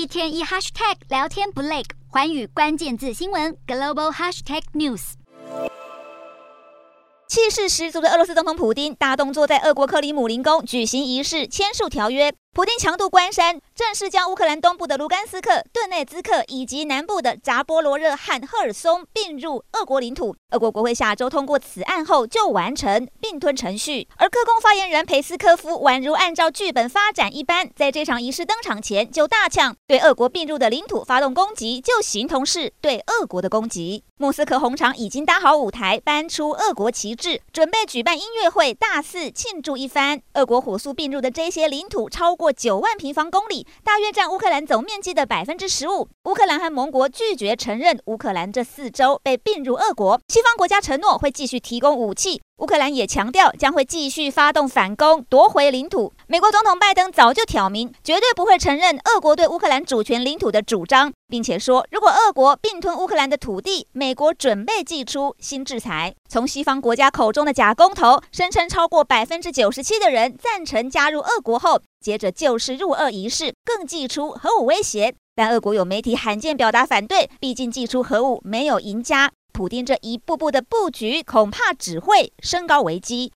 一天一 hashtag 聊天不累，环宇关键字新闻 global hashtag news。气势十足的俄罗斯总统普京大动作，在俄国克里姆林宫举行仪式，签署条约。普丁强渡关山，正式将乌克兰东部的卢甘斯克、顿内兹克以及南部的扎波罗热和赫尔松并入俄国领土。俄国国会下周通过此案后，就完成并吞程序。而克宫发言人裴斯科夫宛如按照剧本发展一般，在这场仪式登场前就大呛：对俄国并入的领土发动攻击，就形同是对俄国的攻击。莫斯科红场已经搭好舞台，搬出俄国旗帜，准备举办音乐会，大肆庆祝一番。俄国火速并入的这些领土超过九万平方公里，大约占乌克兰总面积的百分之十五。乌克兰和盟国拒绝承认乌克兰这四州被并入俄国。西方国家承诺会继续提供武器，乌克兰也强调将会继续发动反攻，夺回领土。美国总统拜登早就挑明，绝对不会承认俄国对乌克兰主权领土的主张，并且说，如果俄国并吞乌克兰的土地，美国准备祭出新制裁。从西方国家口中的假公投，声称超过百分之九十七的人赞成加入俄国后，接着就是入俄仪式，更祭出核武威胁。但俄国有媒体罕见表达反对，毕竟祭出核武没有赢家。普丁这一步步的布局，恐怕只会升高危机。